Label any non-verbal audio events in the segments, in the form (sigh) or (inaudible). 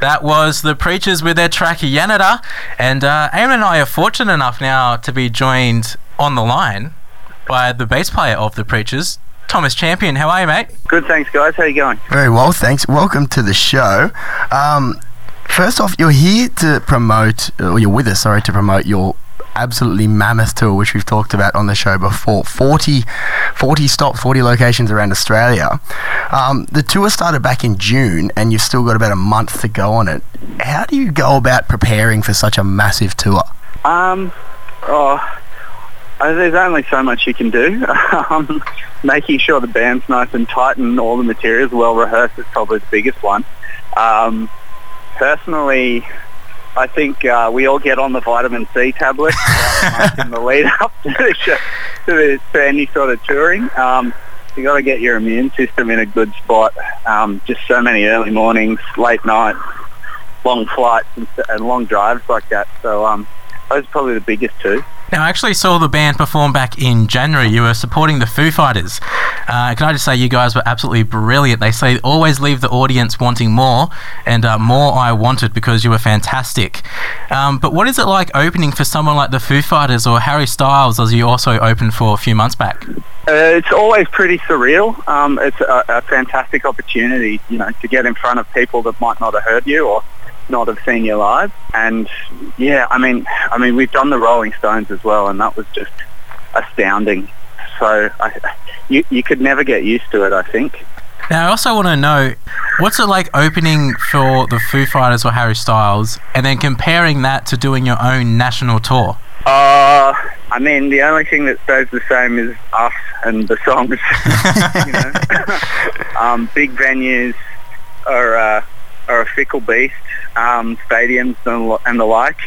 That was the Preatures with their track Yanada. And uh, Eamon and I are fortunate enough now to be joined on the line by the bass player of the Preatures, Thomas Champion. How are you, mate? Good, thanks, guys. How are you going? Very well, thanks. Welcome to the show. Um, first off, you're here to promote, or you're with us, sorry, to promote your absolutely mammoth tour, which we've talked about on the show before. 40, 40 stops, 40 locations around Australia. Um, the tour started back in June, and you've still got about a month to go on it. How do you go about preparing for such a massive tour? Um, oh, uh, there's only so much you can do. (laughs) um, making sure the band's nice and tight and all the materials well rehearsed is probably the biggest one. Um, personally, I think uh, we all get on the vitamin C tablet uh, (laughs) in the lead up to, the show, to, the, to any sort of touring. Um, you got to get your immune system in a good spot. Um, just so many early mornings, late nights, long flights, and, and long drives like that. So um, those are probably the biggest two. Now, I actually saw the band perform back in January. You were supporting the Foo Fighters. Uh, can I just say you guys were absolutely brilliant? They say always leave the audience wanting more, and uh, more I wanted because you were fantastic. Um, but what is it like opening for someone like the Foo Fighters or Harry Styles, as you also opened for a few months back? Uh, it's always pretty surreal. Um, it's a, a fantastic opportunity, you know, to get in front of people that might not have heard you or not have seen you live. And yeah, I mean, I mean, we've done the Rolling Stones as well, and that was just astounding. So I, you you could never get used to it. I think. Now, I also want to know what's it like opening for the Foo Fighters or Harry Styles, and then comparing that to doing your own national tour. Uh, I mean, the only thing that stays the same is us and the songs. (laughs) you know? (laughs) um, big venues are uh, are a fickle beast um, stadiums and, and, the like.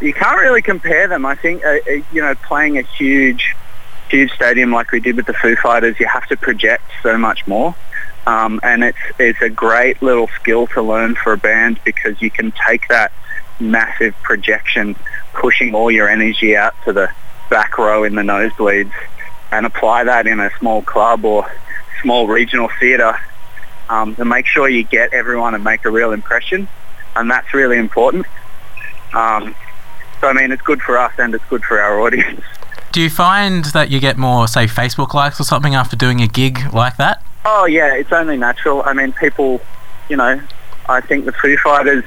You can't really compare them. I think, uh, uh, you know, playing a huge, huge stadium like we did with the Foo Fighters, you have to project so much more. Um, and it's, it's a great little skill to learn for a band because you can take that massive projection, pushing all your energy out to the back row in the nosebleeds and apply that in a small club or small regional theatre um, to make sure you get everyone and make a real impression and that's really important. Um, so I mean, it's good for us and it's good for our audience. Do you find that you get more, say, Facebook likes or something after doing a gig like that? Oh yeah, it's only natural. I mean, people, you know, I think the Foo Fighters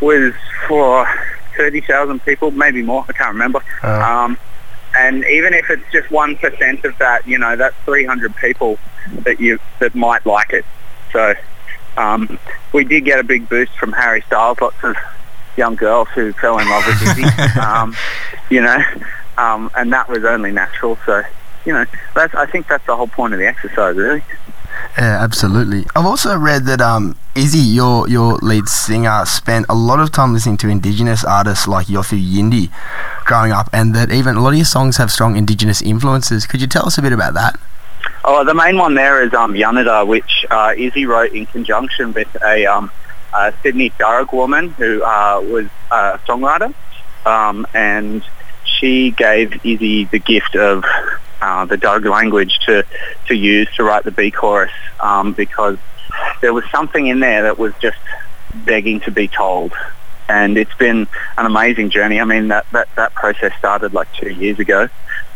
was for thirty thousand people, maybe more. I can't remember. Uh. Um, and even if it's just one percent of that, you know, that's three hundred people that you that might like it. So um, we did get a big boost from Harry Styles, lots of young girls who fell in love with Izzy, (laughs) um, you know, um, and that was only natural. So, you know, that's, I think that's the whole point of the exercise, really. Yeah, absolutely. I've also read that um, Izzy, your your lead singer, spent a lot of time listening to Indigenous artists like Yothu Yindi growing up, and that even a lot of your songs have strong Indigenous influences. Could you tell us a bit about that? Oh, the main one there is um, Yanada, which uh, Izzy wrote in conjunction with a, um, a Sydney Darug woman who uh, was a songwriter, um, and she gave Izzy the gift of uh, the Darug language to, to use to write the B chorus um, because there was something in there that was just begging to be told. And it's been an amazing journey. I mean, that, that, that process started like two years ago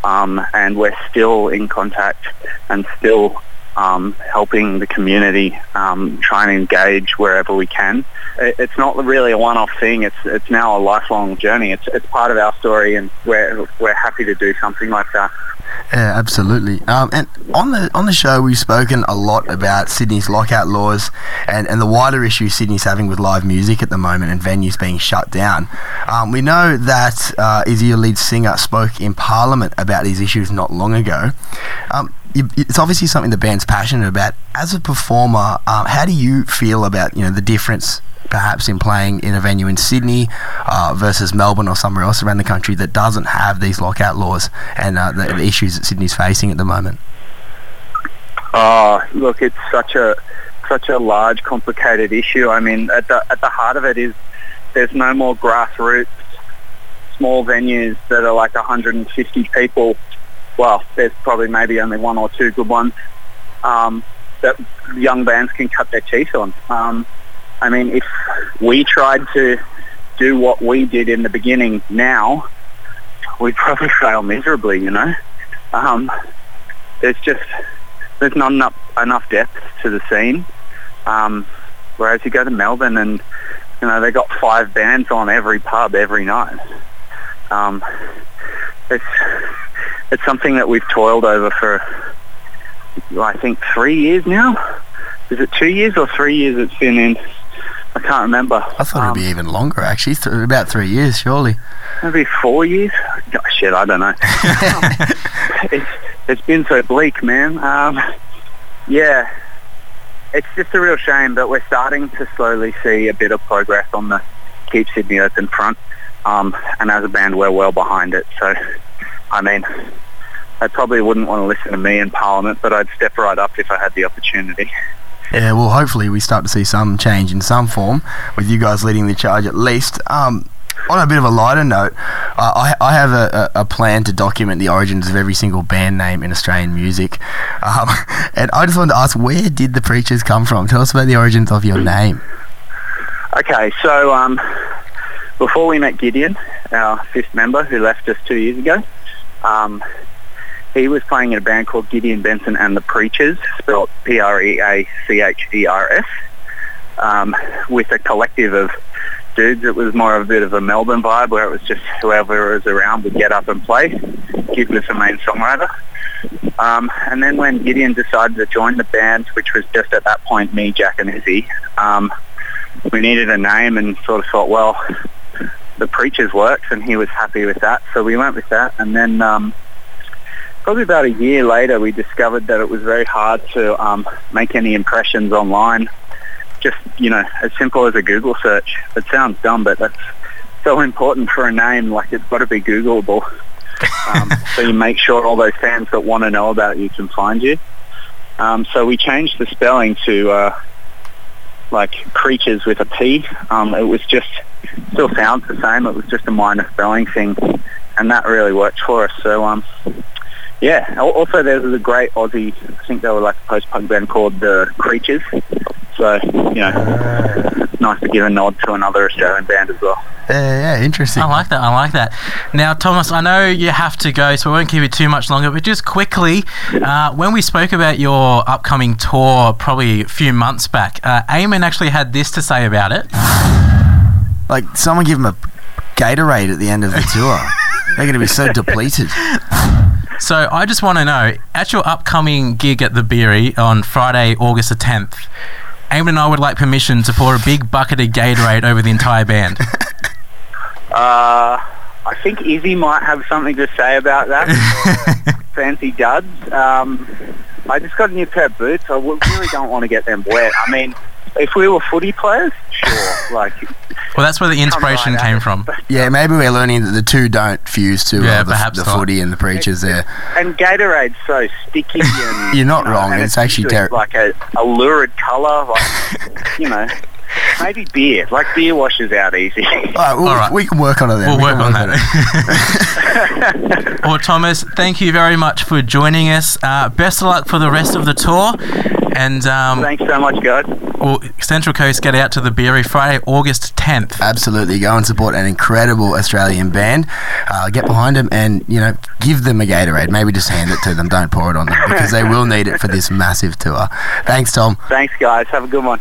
um, and we're still in contact and still um, helping the community, um, try and engage wherever we can. It's not really a one-off thing. It's it's now a lifelong journey. It's it's part of our story, and we're we're happy to do something like that. Yeah, absolutely. Um, and on the on the show, we've spoken a lot about Sydney's lockout laws and, and the wider issue Sydney's having with live music at the moment and venues being shut down. Um, we know that uh, Izzy, your lead singer, spoke in Parliament about these issues not long ago. Um, it's obviously something the band's passionate about. As a performer, um, how do you feel about you know the difference perhaps in playing in a venue in Sydney uh, versus Melbourne or somewhere else around the country that doesn't have these lockout laws and uh, the, the, issues that Sydney's facing at the moment? Oh, look, it's such a such a large, complicated issue. I mean, at the at the heart of it is there's no more grassroots small venues that are like 150 people. Well, there's probably maybe only one or two good ones um, that young bands can cut their teeth on. Um, I mean, if we tried to do what we did in the beginning now, we'd probably (laughs) fail miserably, you know. Um, there's just, there's not enough, enough depth to the scene. Um, whereas you go to Melbourne and, you know, they got five bands on every pub every night. Um, it's, it's something that we've toiled over for, I think, three years now. Is it two years or three years it's been in? I can't remember. I thought it'd be Um, even longer, actually. Th- about three years, surely. Maybe four years? Oh, shit, I don't know. (laughs) (laughs) it's, it's been so bleak, man. Um, yeah, it's just a real shame, but we're starting to slowly see a bit of progress on the Keep Sydney Open front. Um, and as a band, we're well behind it. So, I mean, I probably wouldn't want to listen to me in Parliament, but I'd step right up if I had the opportunity. Yeah, well, hopefully we start to see some change in some form with you guys leading the charge at least. Um, on a bit of a lighter note, uh, I, I have a, a, a plan to document the origins of every single band name in Australian music. Um, (laughs) and I just wanted to ask, where did the Preatures come from? Tell us about the origins of your name. Okay, so um, before we met Gideon, our fifth member who left us two years ago, um, he was playing in a band called Gideon Benson and the Preachers, spelled P-R-E-A-C-H-E-R-S, um, with a collective of dudes. It was more of a bit of a Melbourne vibe where it was just whoever was around would get up and play. Gibb was the main songwriter. Um, and then when Gideon decided to join the band, which was just at that point me, Jack and Izzy, um, we needed a name and sort of thought, well, the Preachers works, and he was happy with that, so we went with that. And then um, probably about a year later, we discovered that it was very hard to um, make any impressions online. Just you know, as simple as a Google search. It sounds dumb, but that's so important for a name. Like it's got to be Googleable. Um, (laughs) so you make sure all those fans that want to know about you can find you. Um, so we changed the spelling to uh, like creatures with a P. Um, it was just still sounds the same. It was just a minor spelling thing, and that really worked for us. So um, yeah. Also, there was a great Aussie. I think they were like a post-punk band called the Creatures. So you know, it's nice to give a nod to another Australian band as well. Yeah, yeah, interesting. I like that. I like that. Now, Thomas, I know you have to go, so we won't keep you too much longer. But just quickly, uh, when we spoke about your upcoming tour, probably a few months back, uh, Eamon actually had this to say about it. Like, someone give them a Gatorade at the end of the tour. (laughs) They're going to be so depleted. So I just want to know, at your upcoming gig at the Beery on Friday, August the 10th, Eamon and I would like permission to pour a big bucket of Gatorade over the entire band. (laughs) Uh, I think Izzy might have something to say about that. (laughs) Fancy duds. Um, I just got a new pair of boots. I really don't want to get them wet. I mean, if we were footy players, sure. (laughs) Like, Well, that's where the inspiration right came it. from. (laughs) Yeah, maybe we're learning that the two don't fuse too Yeah, well. The, perhaps the not. footy and the preachers there. and Gatorade's so sticky. (laughs) And, You're not you know, wrong, and it's actually usually ter- like a, a lurid colour. Like, you know, maybe beer. Like beer washes out easy. (laughs) All right, well, All right. we can work on it then. We'll We work can on that. (laughs) well, Thomas, thank you very much for joining us. Uh, best of luck for the rest of the tour. And um, Thanks so much, guys. well, Central Coast get out to the Beery Friday, August 10th. Absolutely, go and support an incredible Australian band. Uh, get behind them and you know give them a Gatorade. Maybe just hand it to them. Don't pour it on them because they will need it for this massive tour. Thanks, Tom. Thanks, guys. Have a good one.